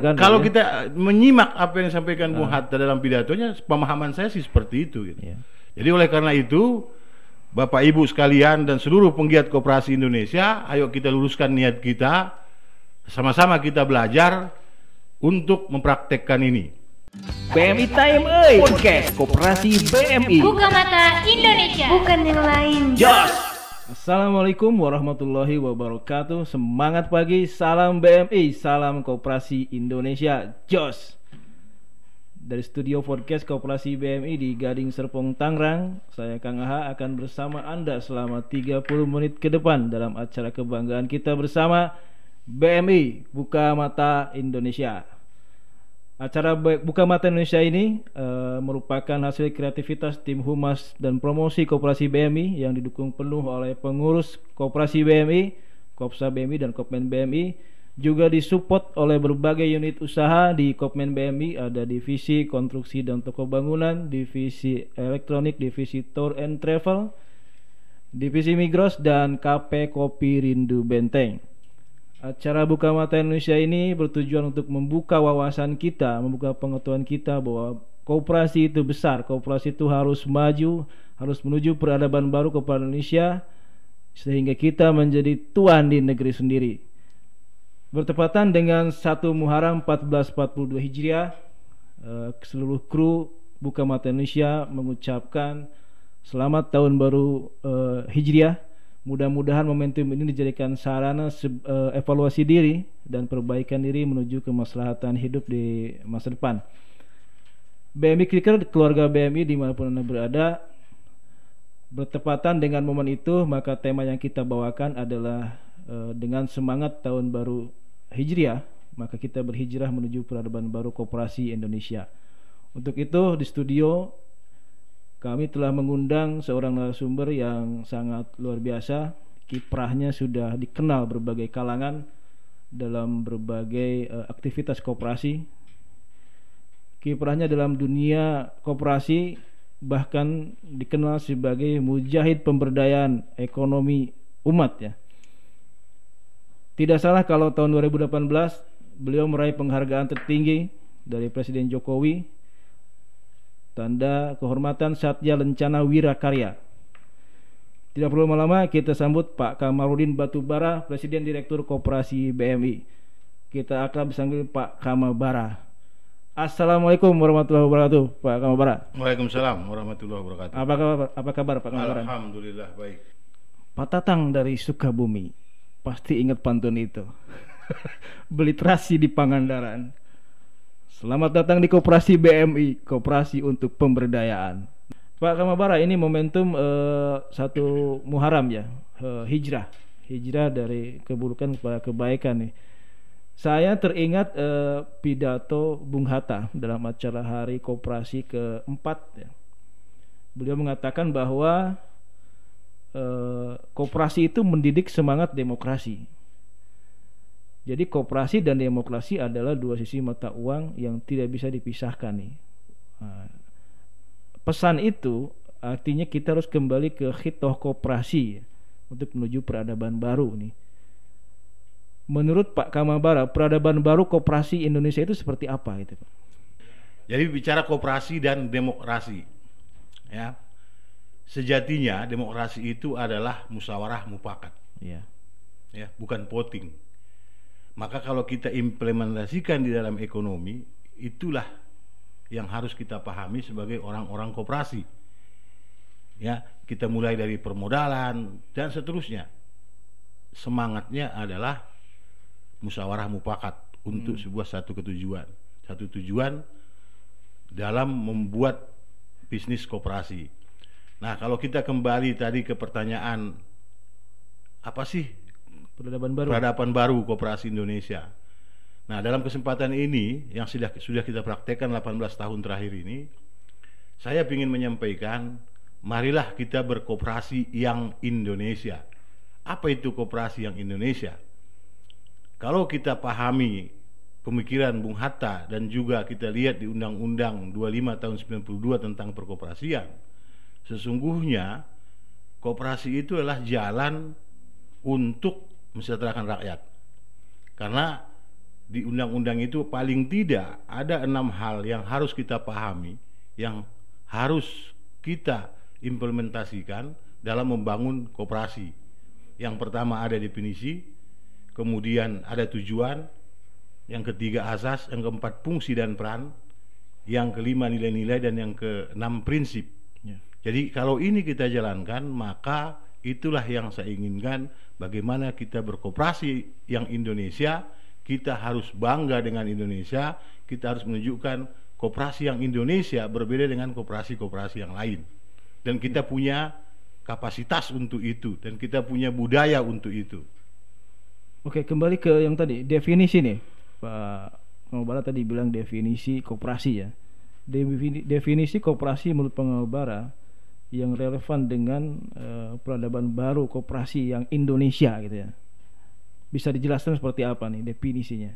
kan kalau ya. kita menyimak apa yang disampaikan Bung Hatta dalam pidatonya, pemahaman saya sih seperti itu. Gitu. Iya. Jadi oleh karena itu, Bapak Ibu sekalian dan seluruh penggiat koperasi Indonesia, ayo kita luruskan niat kita, sama-sama kita belajar untuk mempraktekkan ini. BMI Time euy podcast Koperasi BMI. Buka mata Indonesia. bukan yang lain. Jos. Assalamualaikum warahmatullahi wabarakatuh. Semangat pagi, salam BMI, salam Koperasi Indonesia. Jos. Dari studio podcast Koperasi BMI di Gading Serpong Tangerang, saya Kang Aha akan bersama Anda selama 30 menit ke depan dalam acara kebanggaan kita bersama BMI Buka Mata Indonesia. Acara Buka Mata Indonesia ini eh, merupakan hasil kreativitas tim humas dan promosi Koperasi BMI yang didukung penuh oleh pengurus Koperasi BMI, Kopsa BMI dan Kopmen BMI, juga disupport oleh berbagai unit usaha di Kopmen BMI ada divisi konstruksi dan toko bangunan, divisi elektronik, divisi tour and travel, divisi Migros dan KP Kopi Rindu Benteng. Acara Buka Mata Indonesia ini bertujuan untuk membuka wawasan kita, membuka pengetahuan kita bahwa kooperasi itu besar, kooperasi itu harus maju, harus menuju peradaban baru kepada Indonesia sehingga kita menjadi tuan di negeri sendiri. Bertepatan dengan 1 Muharram 1442 Hijriah, eh, seluruh kru Buka Mata Indonesia mengucapkan selamat tahun baru eh, Hijriah. Mudah-mudahan momentum ini dijadikan sarana eh, evaluasi diri dan perbaikan diri menuju kemaslahatan hidup di masa depan. BMI Clicker, keluarga BMI di mana pun Anda berada, bertepatan dengan momen itu, maka tema yang kita bawakan adalah eh, dengan semangat tahun baru Hijriah, maka kita berhijrah menuju peradaban baru Koperasi Indonesia. Untuk itu di studio kami telah mengundang seorang narasumber yang sangat luar biasa. Kiprahnya sudah dikenal berbagai kalangan dalam berbagai eh, aktivitas koperasi. Kiprahnya dalam dunia koperasi bahkan dikenal sebagai mujahid pemberdayaan ekonomi umat ya. Tidak salah kalau tahun 2018 beliau meraih penghargaan tertinggi dari Presiden Jokowi tanda kehormatan Satya Lencana Wirakarya. Tidak perlu lama-lama kita sambut Pak Kamarudin Batubara, Presiden Direktur Koperasi BMI. Kita akan dipanggil Pak Kamabara. Assalamualaikum warahmatullahi wabarakatuh, Pak Kamabara. Waalaikumsalam warahmatullahi wabarakatuh. Apa kabar, apa kabar Pak Kamabara? Alhamdulillah baik. Pak Tatang dari Sukabumi pasti ingat pantun itu. Beli terasi di Pangandaran. Selamat datang di Koperasi BMI, Koperasi untuk Pemberdayaan. Pak Kamabara, ini momentum eh, satu Muharram ya, eh, hijrah, hijrah dari keburukan kepada kebaikan nih. Saya teringat eh, pidato Bung Hatta dalam acara Hari Koperasi keempat. Ya. Beliau mengatakan bahwa eh, koperasi itu mendidik semangat demokrasi. Jadi koperasi dan demokrasi adalah dua sisi mata uang yang tidak bisa dipisahkan nih. Nah, pesan itu artinya kita harus kembali ke hitoh koperasi untuk menuju peradaban baru nih. Menurut Pak Kamabara, peradaban baru koperasi Indonesia itu seperti apa gitu Pak? Jadi bicara koperasi dan demokrasi, ya sejatinya demokrasi itu adalah musyawarah mufakat, Iya. ya bukan voting. Maka kalau kita implementasikan di dalam ekonomi, itulah yang harus kita pahami sebagai orang-orang koperasi. Ya, kita mulai dari permodalan dan seterusnya. Semangatnya adalah musyawarah mufakat untuk sebuah satu ketujuan, satu tujuan dalam membuat bisnis koperasi. Nah, kalau kita kembali tadi ke pertanyaan apa sih Peradaban baru. peradaban baru koperasi Indonesia. Nah, dalam kesempatan ini yang sudah sudah kita praktekkan 18 tahun terakhir ini, saya ingin menyampaikan marilah kita berkooperasi yang Indonesia. Apa itu kooperasi yang Indonesia? Kalau kita pahami pemikiran Bung Hatta dan juga kita lihat di Undang-Undang 25 tahun 92 tentang perkoperasian, sesungguhnya kooperasi itu adalah jalan untuk mensejahterakan rakyat. Karena di undang-undang itu paling tidak ada enam hal yang harus kita pahami, yang harus kita implementasikan dalam membangun koperasi. Yang pertama ada definisi, kemudian ada tujuan, yang ketiga asas, yang keempat fungsi dan peran, yang kelima nilai-nilai dan yang keenam prinsip. Ya. Jadi kalau ini kita jalankan maka itulah yang saya inginkan bagaimana kita berkooperasi yang Indonesia kita harus bangga dengan Indonesia kita harus menunjukkan kooperasi yang Indonesia berbeda dengan kooperasi-kooperasi yang lain. Dan kita punya kapasitas untuk itu dan kita punya budaya untuk itu. Oke, kembali ke yang tadi definisi nih, Pak Pengobara tadi bilang definisi koperasi ya. Defini- Definisi koperasi menurut Pengobara yang relevan dengan eh, peradaban baru koperasi yang Indonesia gitu ya. Bisa dijelaskan seperti apa nih definisinya?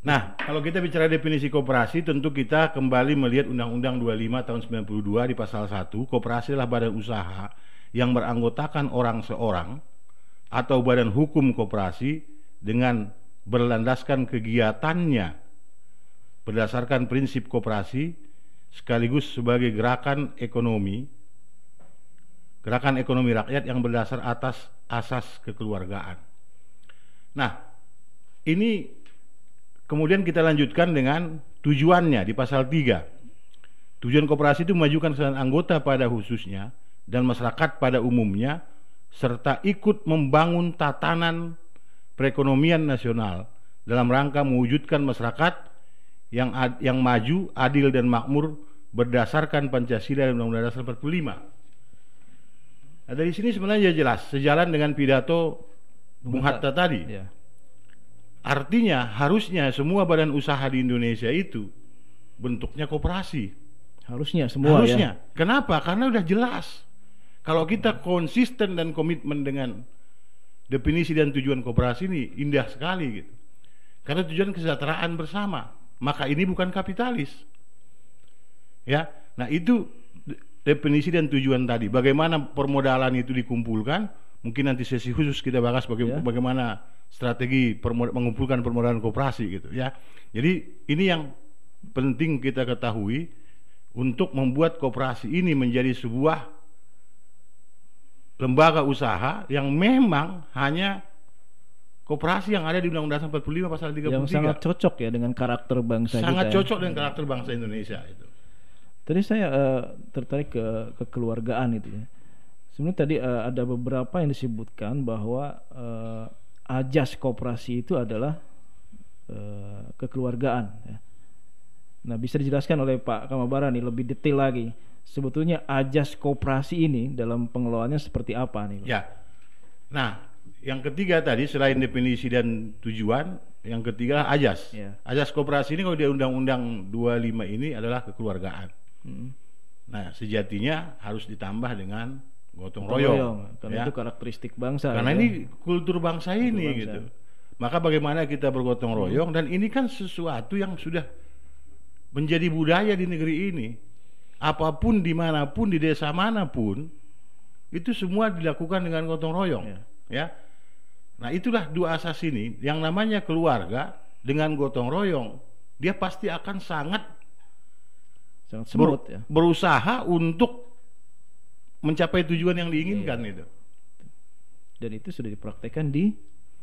Nah, kalau kita bicara definisi koperasi, tentu kita kembali melihat Undang-Undang 25 tahun 92 di pasal 1, koperasi adalah badan usaha yang beranggotakan orang seorang atau badan hukum koperasi dengan berlandaskan kegiatannya berdasarkan prinsip koperasi sekaligus sebagai gerakan ekonomi gerakan ekonomi rakyat yang berdasar atas asas kekeluargaan. Nah, ini Kemudian kita lanjutkan dengan tujuannya di pasal 3. Tujuan koperasi itu memajukan kesejahteraan anggota pada khususnya dan masyarakat pada umumnya serta ikut membangun tatanan perekonomian nasional dalam rangka mewujudkan masyarakat yang ad, yang maju, adil dan makmur berdasarkan Pancasila dan Undang-Undang Dasar 45. Nah, dari sini sebenarnya jelas sejalan dengan pidato Bung Hatta tadi. Ya. Artinya harusnya semua badan usaha di Indonesia itu bentuknya koperasi. Harusnya semua harusnya. ya. Kenapa? Karena udah jelas. Kalau kita konsisten dan komitmen dengan definisi dan tujuan koperasi ini indah sekali gitu. Karena tujuan kesejahteraan bersama. Maka ini bukan kapitalis. Ya. Nah, itu definisi dan tujuan tadi. Bagaimana permodalan itu dikumpulkan? Mungkin nanti sesi khusus kita bahas baga- Ya. bagaimana strategi permo- mengumpulkan permodalan koperasi gitu ya. Jadi ini yang penting kita ketahui untuk membuat koperasi ini menjadi sebuah lembaga usaha yang memang hanya koperasi yang ada di Undang-Undang 45 pasal 33. Yang sangat cocok ya dengan karakter bangsa Sangat kita. ya. cocok dengan karakter bangsa Indonesia itu. Tadi saya eh, tertarik ke kekeluargaan itu ya. Sebenarnya tadi eh, ada beberapa yang disebutkan bahwa eh, ajas koperasi itu adalah eh, kekeluargaan. Ya. Nah bisa dijelaskan oleh Pak Kamabara nih lebih detail lagi. Sebetulnya ajas koperasi ini dalam pengelolaannya seperti apa nih? Pak? Ya. Nah, yang ketiga tadi selain definisi dan tujuan, yang ketiga ajas. Ya. Ajas koperasi ini kalau di Undang-Undang 25 ini adalah kekeluargaan. Mm. Nah, sejatinya harus ditambah dengan gotong Gotong royong. karena ya. itu karakteristik bangsa. Karena ya. ini kultur bangsa ini bangsa. gitu. Maka bagaimana kita bergotong royong dan ini kan sesuatu yang sudah menjadi budaya di negeri ini. Apa pun di mana pun di desa mana pun itu semua dilakukan dengan gotong royong, Ya. ya. Nah itulah dua asas ini yang namanya keluarga dengan gotong royong dia pasti akan sangat sangat ber- ya. berusaha untuk mencapai tujuan yang diinginkan Iya. itu. Dan itu sudah dipraktekkan di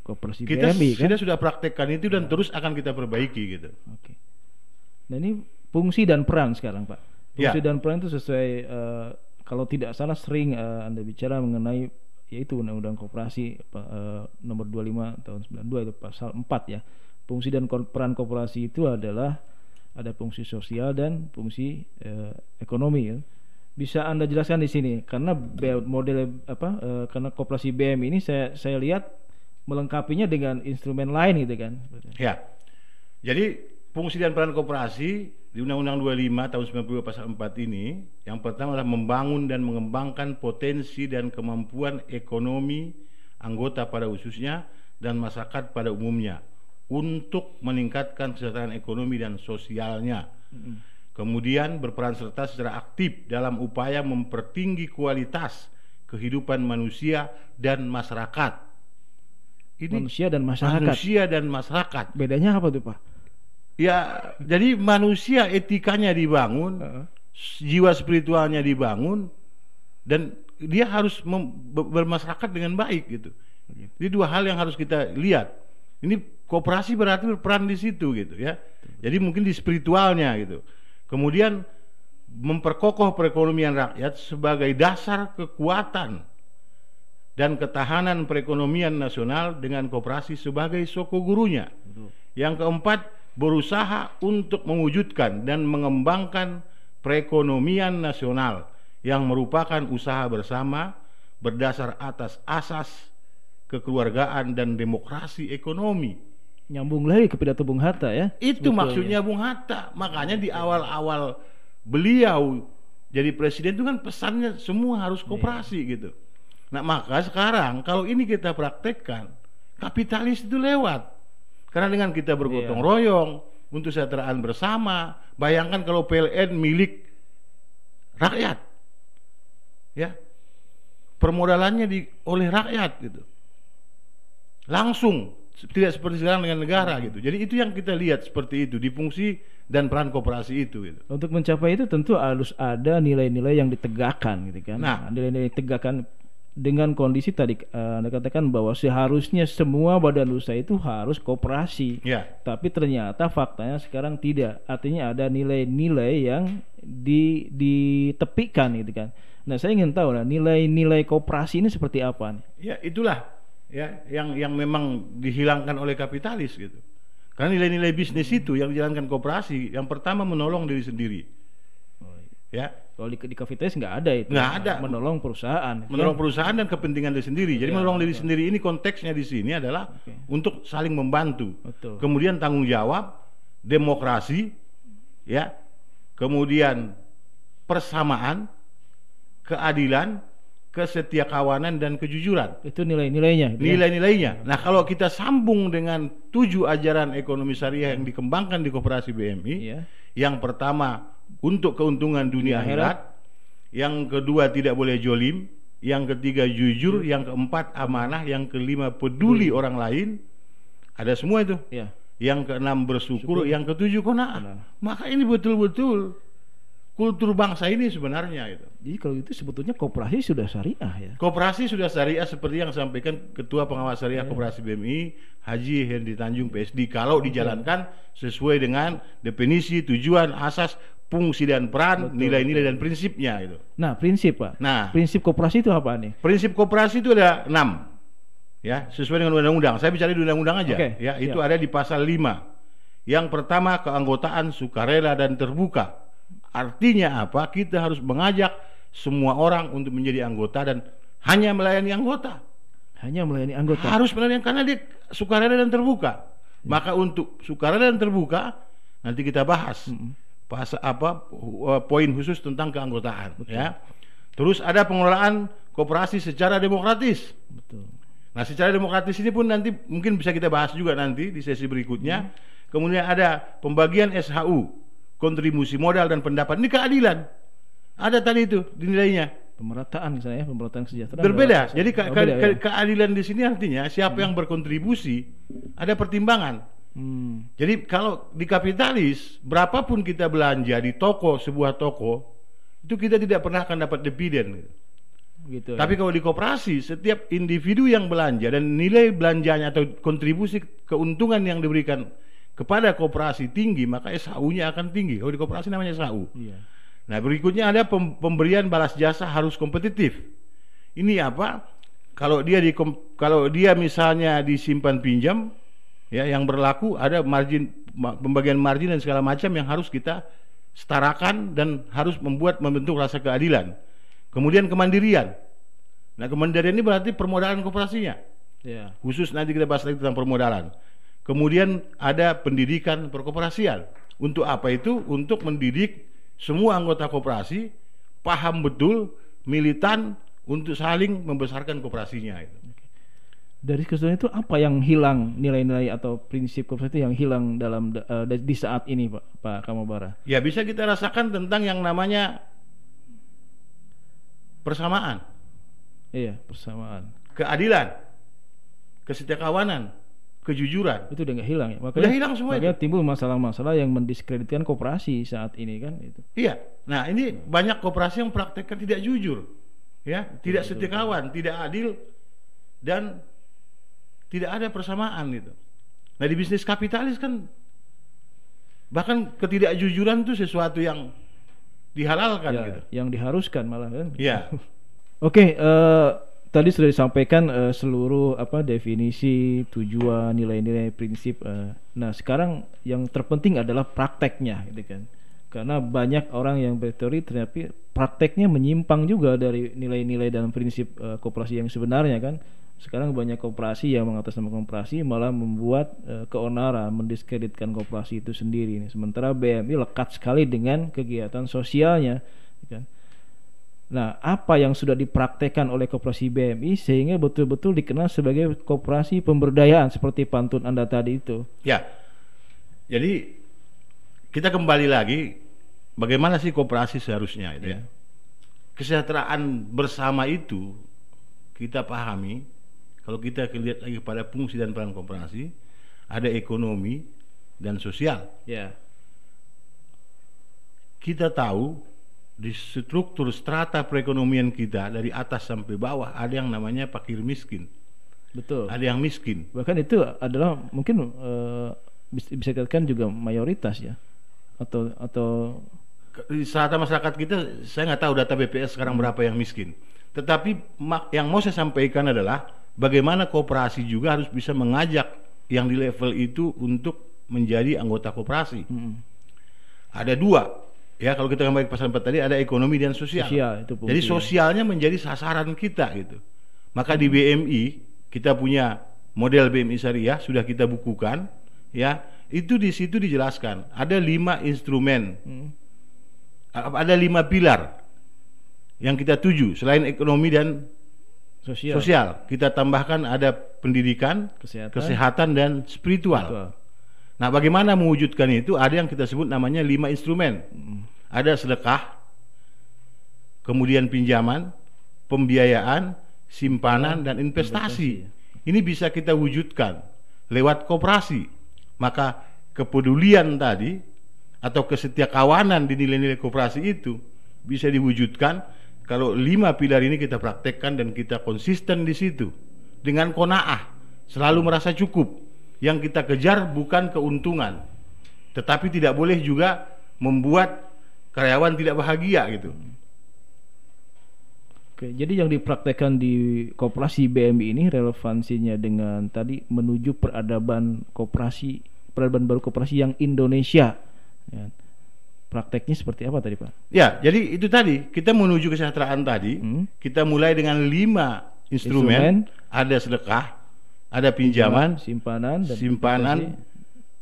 koperasi Kita BMI kan? sudah sudah praktekkan itu dan terus akan kita perbaiki gitu. Oke. Nah ini fungsi dan peran sekarang Pak. Ya. Fungsi dan peran itu sesuai eh, kalau tidak salah sering eh, anda bicara mengenai yaitu undang-undang koperasi eh, nomor 25 tahun 92 itu pasal 4 ya. Fungsi dan peran koperasi itu adalah ada fungsi sosial dan fungsi eh, ekonomi ya. Bisa anda jelaskan di sini karena model apa eh, karena koperasi BM ini saya saya lihat melengkapinya dengan instrumen lain gitu kan. Ya. Jadi fungsi dan peran koperasi di Undang-Undang 25 tahun 92 pasal 4 ini yang pertama adalah membangun dan mengembangkan potensi dan kemampuan ekonomi anggota pada khususnya dan masyarakat pada umumnya untuk meningkatkan kesejahteraan ekonomi dan sosialnya. Kemudian berperan serta secara aktif dalam upaya mempertinggi kualitas kehidupan manusia dan masyarakat ini Manusia dan masyarakat. manusia dan masyarakat. Bedanya apa tuh Pak? Ya, jadi manusia etikanya dibangun, Heeh. jiwa spiritualnya dibangun, dan dia harus bermasyarakat dengan baik gitu. Ini dua hal yang harus kita lihat. Ini kooperasi berarti berperan di situ gitu ya. Jadi mungkin di spiritualnya gitu. Kemudian memperkokoh perekonomian rakyat sebagai dasar kekuatan dan ketahanan perekonomian nasional dengan kooperasi sebagai soko gurunya. Yang keempat, berusaha untuk mewujudkan dan mengembangkan perekonomian nasional yang merupakan usaha bersama berdasar atas asas kekeluargaan dan demokrasi ekonomi. Nyambung lagi ke pidato Bung Hatta ya. Itu Sebetulnya. maksudnya Bung Hatta. Makanya di awal-awal beliau jadi presiden itu kan pesannya semua harus kooperasi gitu. Nah maka sekarang kalau ini kita praktekkan, kapitalis itu lewat. Karena dengan kita bergotong Iya. royong untuk kesejahteraan bersama, bayangkan kalau PLN milik rakyat, ya permodalannya di oleh rakyat gitu, langsung tidak seperti sekarang dengan negara gitu. Jadi itu yang kita lihat seperti itu di fungsi dan peran kooperasi itu gitu. Untuk mencapai itu tentu harus ada nilai-nilai yang ditegakkan gitu kan. Nah. nilai-nilai tegakkan dengan kondisi tadi eh, Anda katakan bahwa seharusnya semua badan usaha itu harus kooperasi. Ya. Tapi ternyata faktanya sekarang tidak. Artinya ada nilai-nilai yang di ditepikan gitu kan. Nah, saya ingin tahu lah nilai-nilai kooperasi ini seperti apa nih? Ya itulah ya yang yang memang dihilangkan oleh kapitalis gitu. Karena nilai-nilai bisnis itu yang dijalankan kooperasi, yang pertama menolong diri sendiri, ya, Kalau di, di kapitalis nggak ada itu. Nggak ada. Menolong perusahaan. menolong perusahaan dan kepentingan diri sendiri. Jadi Ya, menolong diri betul. sendiri ini konteksnya di sini adalah Oke. untuk saling membantu. Betul. Kemudian tanggung jawab, demokrasi, ya, kemudian persamaan, keadilan, kesetiakawanan dan kejujuran. Itu nilai-nilainya. gitu ya? nilai-nilainya. Nah, kalau kita sambung dengan tujuh ajaran ekonomi syariah yang dikembangkan di Koperasi BMI, Iya. yang pertama untuk keuntungan dunia Akhirat. akhirat, yang kedua tidak boleh jolim, yang ketiga jujur, yang keempat amanah, yang kelima peduli orang lain, ada semua itu. Iya. Yang keenam bersyukur, Syukur. yang ketujuh kona'ah. Maka ini betul-betul kultur bangsa ini sebenarnya itu. Jadi kalau itu sebetulnya kooperasi sudah syariah ya. Koperasi sudah syariah seperti yang disampaikan Ketua Pengawas Syariah Ya. Koperasi BMI Haji Hendy Tanjung PSD kalau dijalankan sesuai dengan definisi, tujuan, asas, fungsi dan peran, nilai-nilai dan prinsipnya itu. Nah, prinsip Pak. Nah, Prinsip kooperasi itu apa nih? prinsip koperasi itu ada enam, ya sesuai dengan undang-undang. Saya bicara di undang-undang aja, Oke, ya itu siap. ada di pasal 5 Yang pertama keanggotaan sukarela dan terbuka. Artinya apa? Kita harus mengajak semua orang untuk menjadi anggota dan hanya melayani anggota. Hanya melayani anggota. Harus melayani karena dia sukarela dan terbuka. Maka untuk sukarela dan terbuka nanti kita bahas Mm-mm. Pas apa uh, poin khusus tentang keanggotaan ya. Terus ada pengelolaan koperasi secara demokratis. Betul. Nah, secara demokratis ini pun nanti mungkin bisa kita bahas juga nanti di sesi berikutnya. Kemudian ada pembagian SHU, kontribusi modal dan pendapat. Ini keadilan. Ada tadi itu dinilainya. Pemerataan misalnya, pemerataan kesejahteraan. Berbeda. Jadi ke- Oh, ke- beda, ke- ya? keadilan di sini artinya siapa yang berkontribusi ada pertimbangan. Hmm. Jadi kalau di kapitalis berapapun kita belanja di toko sebuah toko itu kita tidak pernah akan dapat dividen. gitu. Gitu. Tapi ya. kalau di koperasi setiap individu yang belanja dan nilai belanjanya atau kontribusi keuntungan yang diberikan kepada koperasi tinggi maka SHU-nya akan tinggi. Kalau di koperasi namanya SHU. Iya. Nah berikutnya ada pem- pemberian balas jasa harus kompetitif. Ini apa? Kalau dia di kalau dia misalnya disimpan pinjam, ya yang berlaku ada margin ma- pembagian margin dan segala macam yang harus kita setarakan dan harus membuat membentuk rasa keadilan. Kemudian kemandirian. Nah kemandirian ini berarti permodalan koperasinya. Iya. Khusus nanti kita bahas lagi tentang permodalan. Kemudian ada pendidikan perkoperasian. Untuk apa itu? Untuk mendidik semua anggota koperasi paham betul, militan untuk saling membesarkan koperasinya. Itu. Dari keseluruhan itu apa yang hilang nilai-nilai atau prinsip kooperasi itu yang hilang dalam eh, di saat ini Pak Pak Kamabara? Ya bisa kita rasakan tentang yang namanya persamaan, Iya, persamaan. keadilan. kesetiakawanan, kejujuran. Itu udah nggak hilang ya. Makanya, Udah hilang semua makanya timbul masalah-masalah yang mendiskreditkan koperasi saat ini kan itu. Iya. Nah, ini banyak koperasi yang praktekkan tidak jujur. Ya, tidak betul, setia kawan, tidak adil dan tidak ada persamaan gitu. Nah, di bisnis kapitalis kan bahkan ketidakjujuran itu sesuatu yang dihalalkan Ya, gitu. yang diharuskan malah kan. Iya. Oke, eh, tadi sudah disampaikan eh, seluruh apa definisi, tujuan, nilai-nilai, prinsip. eh. nah, sekarang yang terpenting adalah prakteknya, gitu kan. Karena banyak orang yang berteori ternyata prakteknya menyimpang juga dari nilai-nilai dan prinsip eh, koperasi yang sebenarnya kan. Sekarang banyak koperasi yang mengatasnamakan koperasi malah membuat eh, keonaran, mendiskreditkan koperasi itu sendiri. Sementara BMI lekat sekali dengan kegiatan sosialnya, gitu kan. Nah, apa yang sudah dipraktekkan oleh koperasi BMI sehingga betul-betul dikenal sebagai koperasi pemberdayaan seperti pantun Anda tadi itu. Ya. Jadi kita kembali lagi bagaimana sih koperasi seharusnya itu ya. Ya. Kesejahteraan bersama itu kita pahami kalau kita lihat lagi pada fungsi dan peran koperasi ada ekonomi dan sosial. Ya. Kita tahu di struktur strata perekonomian kita dari atas sampai bawah ada yang namanya fakir miskin, Betul. ada yang miskin. Bahkan itu adalah mungkin bis- bisa dikatakan juga mayoritas ya. Atau atau di strata masyarakat kita saya nggak tahu data BPS sekarang berapa yang miskin tetapi yang mau saya sampaikan adalah bagaimana kooperasi juga harus bisa mengajak yang di level itu untuk menjadi anggota kooperasi. Mm, ada dua ya kalau kita kembali ke pasal 4 tadi ada ekonomi dan sosial, Sosial, itu fungsi jadi ya. sosialnya menjadi sasaran kita gitu. Maka di BMI kita punya model BMI syariah sudah kita bukukan ya itu di situ dijelaskan ada lima instrumen. Mm, ada lima pilar yang kita tuju selain ekonomi dan sosial, sosial. Kita tambahkan ada pendidikan kesehatan, kesehatan dan spiritual. Betul. nah bagaimana mewujudkan itu? Ada yang kita sebut namanya lima instrumen. Ada sedekah kemudian pinjaman pembiayaan simpanan dan investasi. Ini bisa kita wujudkan lewat koperasi. Maka kepedulian tadi atau kesetiakawanan di nilai-nilai koperasi itu bisa diwujudkan kalau lima pilar ini kita praktekkan dan kita konsisten di situ dengan konaah selalu merasa cukup yang kita kejar bukan keuntungan tetapi tidak boleh juga membuat karyawan tidak bahagia gitu Oke, jadi yang dipraktekkan di koperasi BMI ini relevansinya dengan tadi menuju peradaban koperasi, peradaban baru koperasi yang Indonesia. Ya. Prakteknya seperti apa tadi Pak? Ya, jadi itu tadi kita menuju kesejahteraan tadi. Hmm. Kita mulai dengan lima instrumen, ada sedekah, ada pinjaman, simpanan, dan simpanan,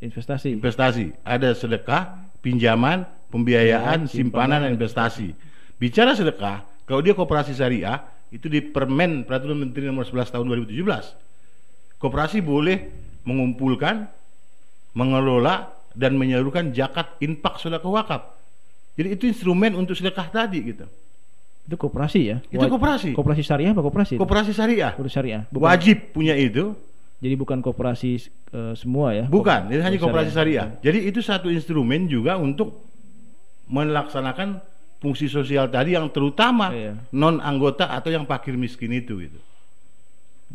investasi. investasi, ada sedekah, pinjaman, pembiayaan, simpanan, dan investasi. Bicara sedekah, kalau dia koperasi syariah itu di Permen Peraturan Menteri Nomor 11 Tahun 2017. Koperasi boleh mengumpulkan, mengelola dan menyalurkan zakat, infak, sedekah wakaf. Jadi itu instrumen untuk sedekah tadi gitu. Itu koperasi ya? Itu koperasi. Koperasi syariah apa koperasi? Koperasi syariah Koperasi syariah. Bukan, wajib punya itu, Jadi bukan koperasi eh, semua ya? bukan. Ini hanya koperasi syariah. syariah. Jadi itu satu instrumen juga untuk melaksanakan fungsi sosial tadi yang terutama Iya. non anggota atau yang fakir miskin itu gitu.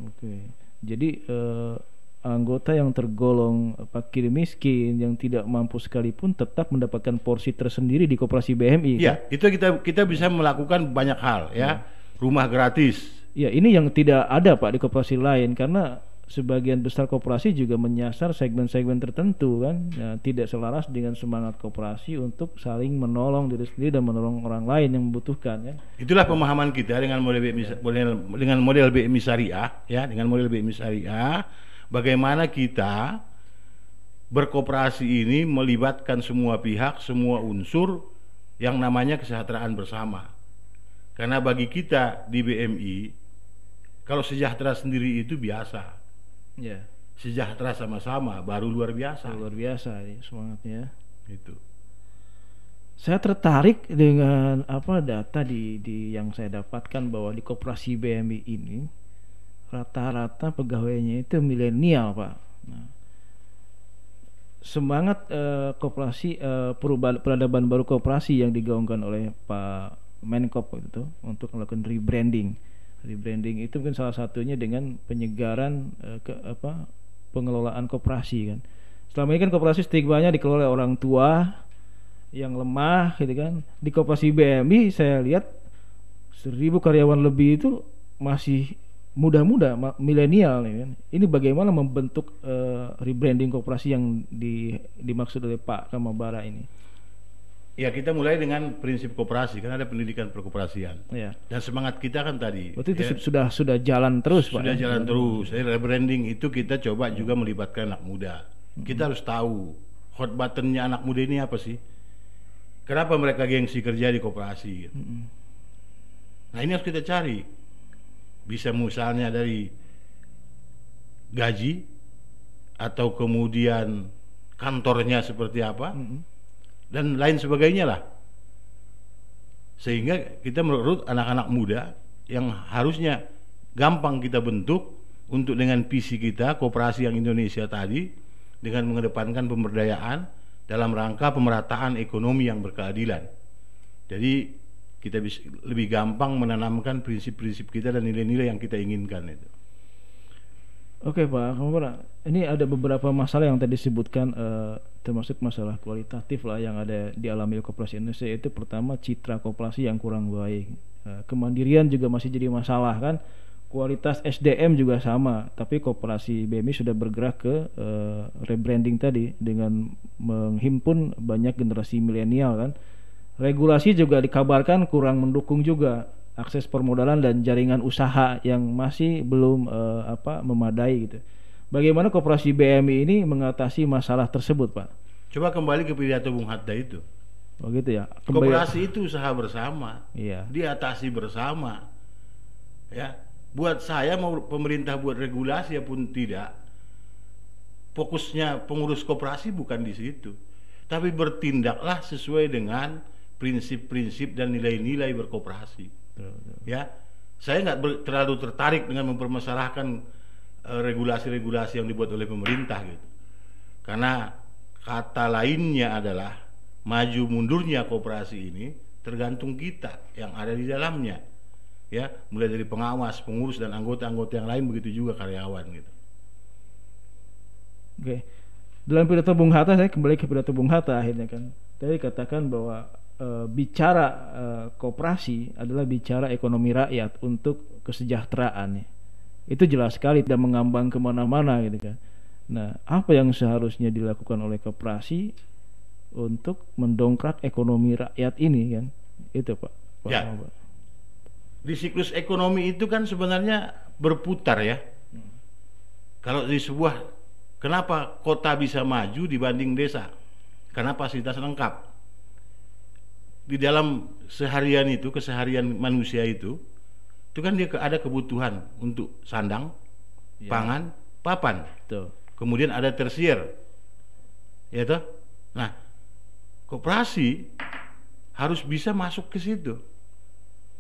Oke. Jadi eh, anggota yang tergolong fakir miskin yang tidak mampu sekalipun tetap mendapatkan porsi tersendiri di koperasi BMI. kan? Iya, itu kita kita bisa melakukan banyak hal ya. Rumah gratis. Ya, ini yang tidak ada Pak di koperasi lain karena sebagian besar koperasi juga menyasar segmen-segmen tertentu kan, ya, tidak selaras dengan semangat koperasi untuk saling menolong diri sendiri dan menolong orang lain yang membutuhkan ya. Itulah pemahaman kita dengan model BMI model- dengan model BMI syariah ya, dengan model BMI syariah bagaimana kita berkooperasi ini melibatkan semua pihak, semua unsur yang namanya kesejahteraan bersama. Karena bagi kita di BMI kalau sejahtera sendiri itu biasa. Ya, Sejahtera sama-sama baru luar biasa. luar biasa ini semangatnya. Itu. Saya tertarik dengan apa data di, di yang saya dapatkan bahwa di koperasi BMI ini rata-rata pegawainya itu milenial pak. Nah, semangat eh, koperasi eh, perubahan peradaban baru koperasi yang digaungkan oleh Pak Menkop itu untuk melakukan rebranding. Rebranding itu mungkin salah satunya dengan penyegaran eh, ke apa pengelolaan koperasi kan. Selama ini kan koperasi stigmanya dikelola oleh orang tua yang lemah gitu kan. Di koperasi BMI saya lihat seribu karyawan lebih itu masih muda-muda milenial nih kan. Ini bagaimana membentuk eh, rebranding koperasi yang di, dimaksud oleh Pak Kamabara ini? Ya kita mulai dengan prinsip koperasi kan ada pendidikan perkoperasian Ya. dan semangat kita kan tadi Berarti itu ya, su- sudah sudah jalan terus Pak. sudah ya? jalan terus. Jadi rebranding itu kita coba juga melibatkan anak muda. Kita harus tahu hot buttonnya anak muda ini apa sih? Kenapa mereka gengsi kerja di koperasi? gitu. Mm-mm. Nah ini harus kita cari. Bisa misalnya dari gaji atau kemudian kantornya seperti apa Mm-mm. dan lain sebagainya lah. Sehingga kita merekrut anak-anak muda yang harusnya gampang kita bentuk untuk dengan visi kita kooperasi yang Indonesia tadi dengan mengedepankan pemberdayaan dalam rangka pemerataan ekonomi yang berkeadilan. Jadi kita bisa lebih gampang menanamkan prinsip-prinsip kita dan nilai-nilai yang kita inginkan itu. Oke Pak Kamabara, ini ada beberapa masalah yang tadi disebutkan eh, termasuk masalah kualitatif lah yang ada di alami koperasi Indonesia itu pertama citra koperasi yang kurang baik, Eh, kemandirian juga masih jadi masalah kan, kualitas SDM juga sama, tapi koperasi BMI sudah bergerak ke eh, rebranding tadi dengan menghimpun banyak generasi milenial kan, regulasi juga dikabarkan kurang mendukung juga akses permodalan dan jaringan usaha yang masih belum eh, apa memadai gitu. Bagaimana koperasi BMI ini mengatasi masalah tersebut, Pak? Coba kembali ke pidato Bung Hatta itu. Oh gitu ya. Kembali- Kooperasi itu usaha bersama. Iya. diatasi bersama. Ya, buat saya mau pemerintah buat regulasi ya pun tidak. Fokusnya pengurus koperasi bukan di situ. Tapi bertindaklah sesuai dengan prinsip-prinsip dan nilai-nilai. Betul, betul. Ya, saya nggak ber- terlalu tertarik dengan mempermasalahkan eh, regulasi-regulasi yang dibuat oleh pemerintah gitu. Karena kata lainnya adalah maju mundurnya koperasi ini tergantung kita yang ada di dalamnya. Ya, mulai dari pengawas, pengurus dan anggota-anggota yang lain begitu juga karyawan gitu. Oke. Dalam pidato Bung Hatta saya kembali ke pidato Bung Hatta akhirnya kan. Tadi katakan bahwa eh, bicara eh, koperasi adalah bicara ekonomi rakyat untuk kesejahteraan. Itu jelas sekali dan mengambang ke mana-mana gitu kan. Nah, apa yang seharusnya dilakukan oleh koperasi untuk mendongkrak ekonomi rakyat ini kan? Itu Pak. Pak Ya. Muhammad. Di siklus ekonomi itu kan sebenarnya berputar ya. Kalau di sebuah kenapa kota bisa maju dibanding desa? Karena fasilitas lengkap. Di dalam seharian itu, keseharian manusia itu, itu kan dia ada kebutuhan untuk sandang, Ya. pangan, papan. Tuh. Kemudian ada tersier. Ya toh? Nah, koperasi harus bisa masuk ke situ.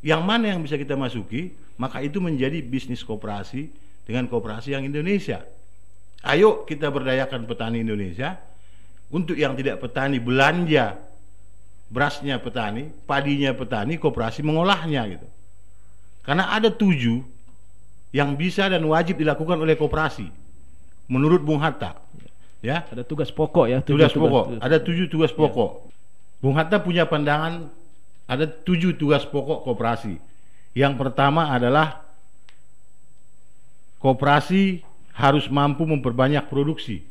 Yang mana yang bisa kita masuki, maka itu menjadi bisnis koperasi dengan koperasi yang Indonesia. Ayo kita berdayakan petani Indonesia untuk yang tidak petani belanja berasnya petani, padinya petani, koperasi mengolahnya gitu. Karena ada tujuh yang bisa dan wajib dilakukan oleh koperasi menurut Bung Hatta. Ya, Ada tugas pokok ya. tujuh tugas pokok. Ada tujuh tugas pokok. Bung Hatta punya pandangan ada tujuh tugas pokok koperasi. Yang pertama adalah koperasi harus mampu memperbanyak produksi.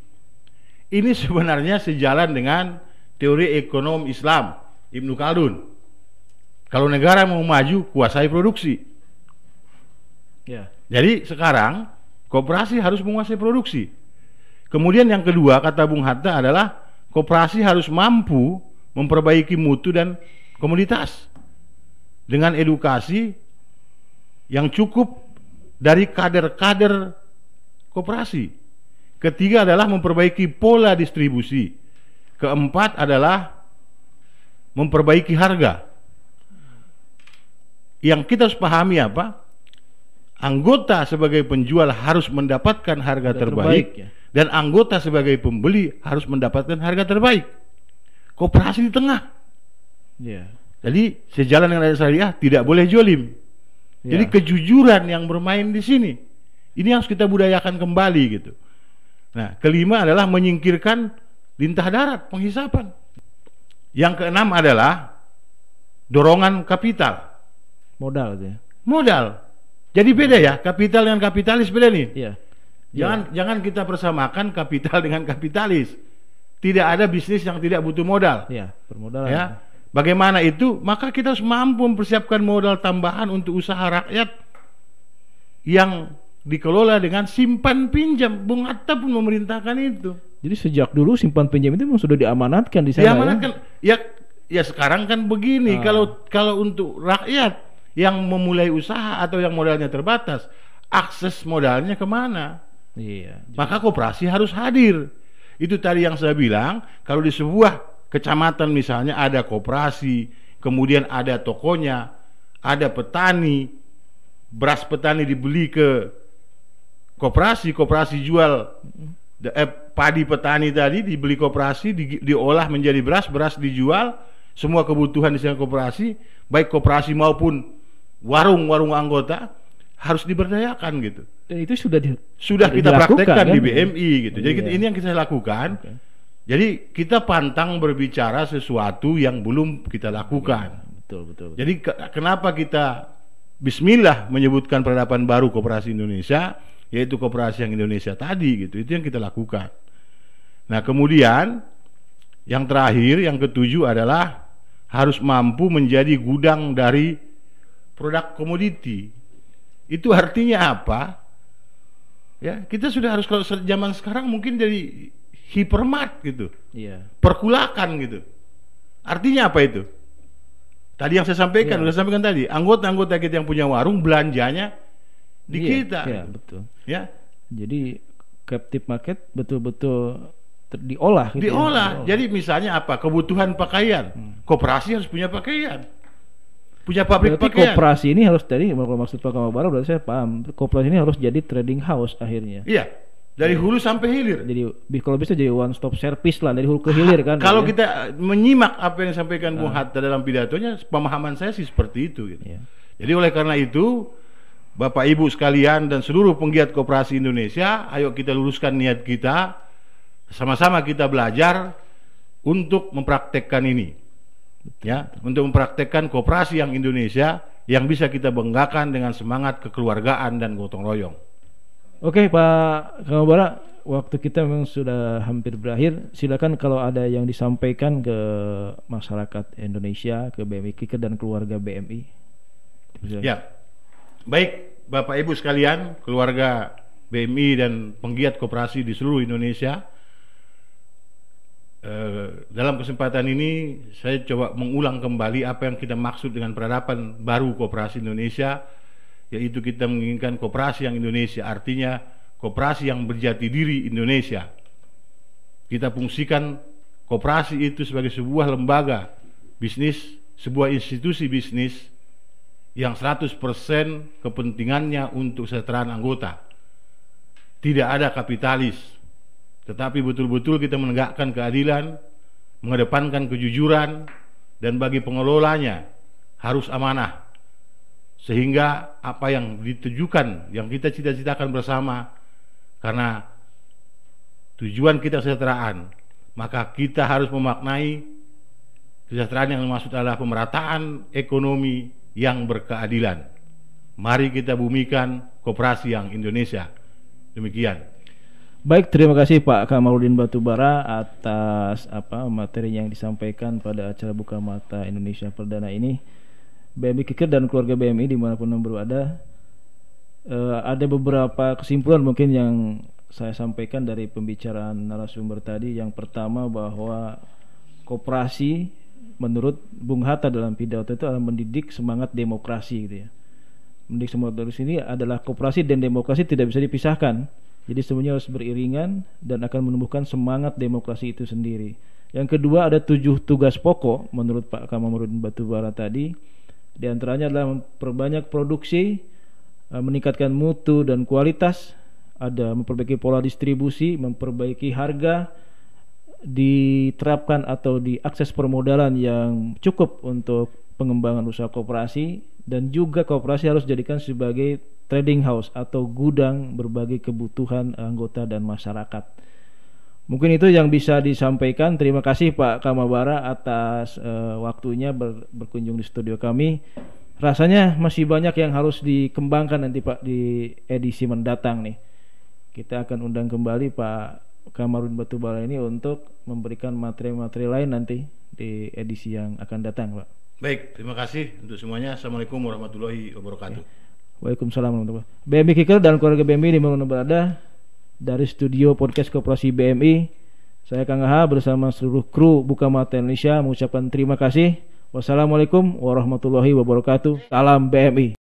Ini sebenarnya sejalan dengan teori ekonom Islam Ibnu Khaldun. Kalau negara mau maju, kuasai produksi. Ya. Jadi sekarang koperasi harus menguasai produksi. Kemudian yang kedua kata Bung Hatta adalah koperasi harus mampu memperbaiki mutu dan komoditas dengan edukasi yang cukup dari kader-kader koperasi. Ketiga adalah memperbaiki pola distribusi. Keempat adalah memperbaiki harga. Yang kita harus pahami apa? anggota sebagai penjual harus mendapatkan harga Harga terbaik, terbaik, ya. dan anggota sebagai pembeli harus mendapatkan harga terbaik. Koperasi di tengah. Iya. Jadi sejalan dengan ayat syariah tidak boleh jolim. Ya. Jadi kejujuran yang bermain di sini. Ini harus kita budayakan kembali gitu. Nah, kelima adalah menyingkirkan lintah darat, penghisapan. Yang keenam adalah dorongan kapital, modal ya. modal. Jadi beda ya, kapital dengan kapitalis beda nih. Iya. Jangan jangan kita persamakan kapital dengan kapitalis. Tidak ada bisnis yang tidak butuh modal. Iya, permodalan. Ya. Bagaimana itu? Maka kita harus mampu mempersiapkan modal tambahan untuk usaha rakyat yang dikelola dengan simpan pinjam. Bung Hatta pun memerintahkan itu. Jadi sejak dulu simpan pinjam itu memang sudah diamanatkan di sana. Diamanatkan. Ya, ya sekarang kan begini. Ah. Kalau kalau untuk rakyat yang memulai usaha atau yang modalnya terbatas, akses modalnya ke mana? Ya? Iya. Maka koperasi harus hadir. Itu tadi yang saya bilang, kalau di sebuah kecamatan misalnya ada koperasi, kemudian ada tokonya, ada petani, beras petani dibeli ke koperasi, koperasi jual eh, padi petani tadi dibeli koperasi, di- diolah menjadi beras, beras dijual, semua kebutuhan di sana koperasi, baik koperasi maupun warung-warung anggota harus diberdayakan gitu Dan itu sudah di, sudah kita praktekkan kan? di BMI gitu. Jadi Iya. kita- ini yang kita lakukan. Oke. Jadi kita pantang berbicara sesuatu yang belum kita lakukan. betul betul. betul. Jadi ke- kenapa kita Bismillah menyebutkan peradaban baru Koperasi Indonesia, yaitu Koperasi yang Indonesia tadi gitu. Itu yang kita lakukan. Nah kemudian yang terakhir, yang ketujuh adalah harus mampu menjadi gudang dari produk komoditi. Itu artinya apa? Ya, kita sudah harus kalau zaman sekarang mungkin dari hipermart gitu, Iya. perkulakan gitu. Artinya apa itu? Tadi yang saya sampaikan, Iya. sudah sampaikan tadi, anggota-anggota kita yang punya warung belanjanya di Iya, kita. Iya, betul. Ya, Jadi captive market betul-betul ter- diolah gitu ya. diolah. Jadi misalnya apa? Kebutuhan pakaian. Hmm. Koperasi harus punya pakaian. Punya pabrik Berarti pakaian. koperasi ini harus tadi kalau maksud Pak Kamal Bara berarti saya paham. Koperasi ini harus jadi trading house akhirnya. Iya. Dari hulu sampai hilir. Jadi kalau bisa jadi one stop service lah dari hulu ke hilir kan. Kalau ya. kita menyimak apa yang disampaikan Bung Ah. Hatta dalam pidatonya, pemahaman saya sih seperti itu. Gitu. Iya. Jadi oleh karena itu, Bapak Ibu sekalian dan seluruh penggiat koperasi Indonesia, ayo kita luruskan niat kita, sama-sama kita belajar untuk mempraktekkan ini, ya, untuk mempraktekkan koperasi yang Indonesia yang bisa kita banggakan dengan semangat kekeluargaan dan gotong royong. Oke Pak Kamal Bara, waktu kita memang sudah hampir berakhir. Silakan kalau ada yang disampaikan ke masyarakat Indonesia, ke BMI Kiker dan keluarga BMI. Ya, baik Bapak Ibu sekalian, keluarga BMI dan penggiat koperasi di seluruh Indonesia. Eh, dalam kesempatan ini saya coba mengulang kembali apa yang kita maksud dengan peradaban baru koperasi Indonesia, yaitu kita menginginkan koperasi yang Indonesia, artinya koperasi yang berjati diri Indonesia. Kita fungsikan koperasi itu sebagai sebuah lembaga bisnis, sebuah institusi bisnis yang 100% kepentingannya untuk kesejahteraan anggota. Tidak ada kapitalis, tetapi betul-betul kita menegakkan keadilan, mengedepankan kejujuran, dan bagi pengelolanya harus amanah. Sehingga apa yang ditujukan, yang kita cita-citakan bersama, karena tujuan kita kesejahteraan, maka kita harus memaknai kesejahteraan yang dimaksud adalah pemerataan ekonomi yang berkeadilan. Mari kita bumikan koperasi yang Indonesia. Demikian. Baik, terima kasih Pak Kamarudin Batubara atas apa materi yang disampaikan pada acara buka mata Indonesia Perdana ini. BMI Kiker dan keluarga BMI di mana pun yang berada, eh, ada beberapa kesimpulan mungkin yang saya sampaikan dari pembicaraan narasumber tadi. Yang pertama bahwa koperasi menurut Bung Hatta dalam pidato itu adalah mendidik semangat demokrasi gitu ya mendidik semangat demokrasi ini adalah koperasi dan demokrasi tidak bisa dipisahkan. Jadi semuanya harus beriringan dan akan menumbuhkan semangat demokrasi itu sendiri. Yang kedua ada tujuh tugas pokok menurut Pak Kamarudin Batubara tadi. Di antaranya adalah memperbanyak produksi eh, meningkatkan mutu dan kualitas, ada memperbaiki pola distribusi, memperbaiki harga, diterapkan atau diakses permodalan yang cukup untuk pengembangan usaha koperasi dan juga koperasi harus dijadikan sebagai trading house atau gudang berbagai kebutuhan anggota dan masyarakat. Mungkin itu yang bisa disampaikan. Terima kasih Pak Kamabara atas uh, waktunya ber, berkunjung di studio kami. Rasanya masih banyak yang harus dikembangkan nanti Pak di edisi mendatang nih. Kita akan undang kembali Pak Kamarudin Batubara ini untuk memberikan materi-materi lain nanti di edisi yang akan datang, Pak. Baik, terima kasih untuk semuanya. Assalamualaikum warahmatullahi wabarakatuh. Waalaikumsalam warahmatullahi wabarakatuh. BMI Kikel dan keluarga BMI di mana berada dari studio podcast Koperasi BMI. Saya Kang Aha bersama seluruh kru Buka Mata Indonesia mengucapkan terima kasih. Wassalamualaikum warahmatullahi wabarakatuh. Salam BMI.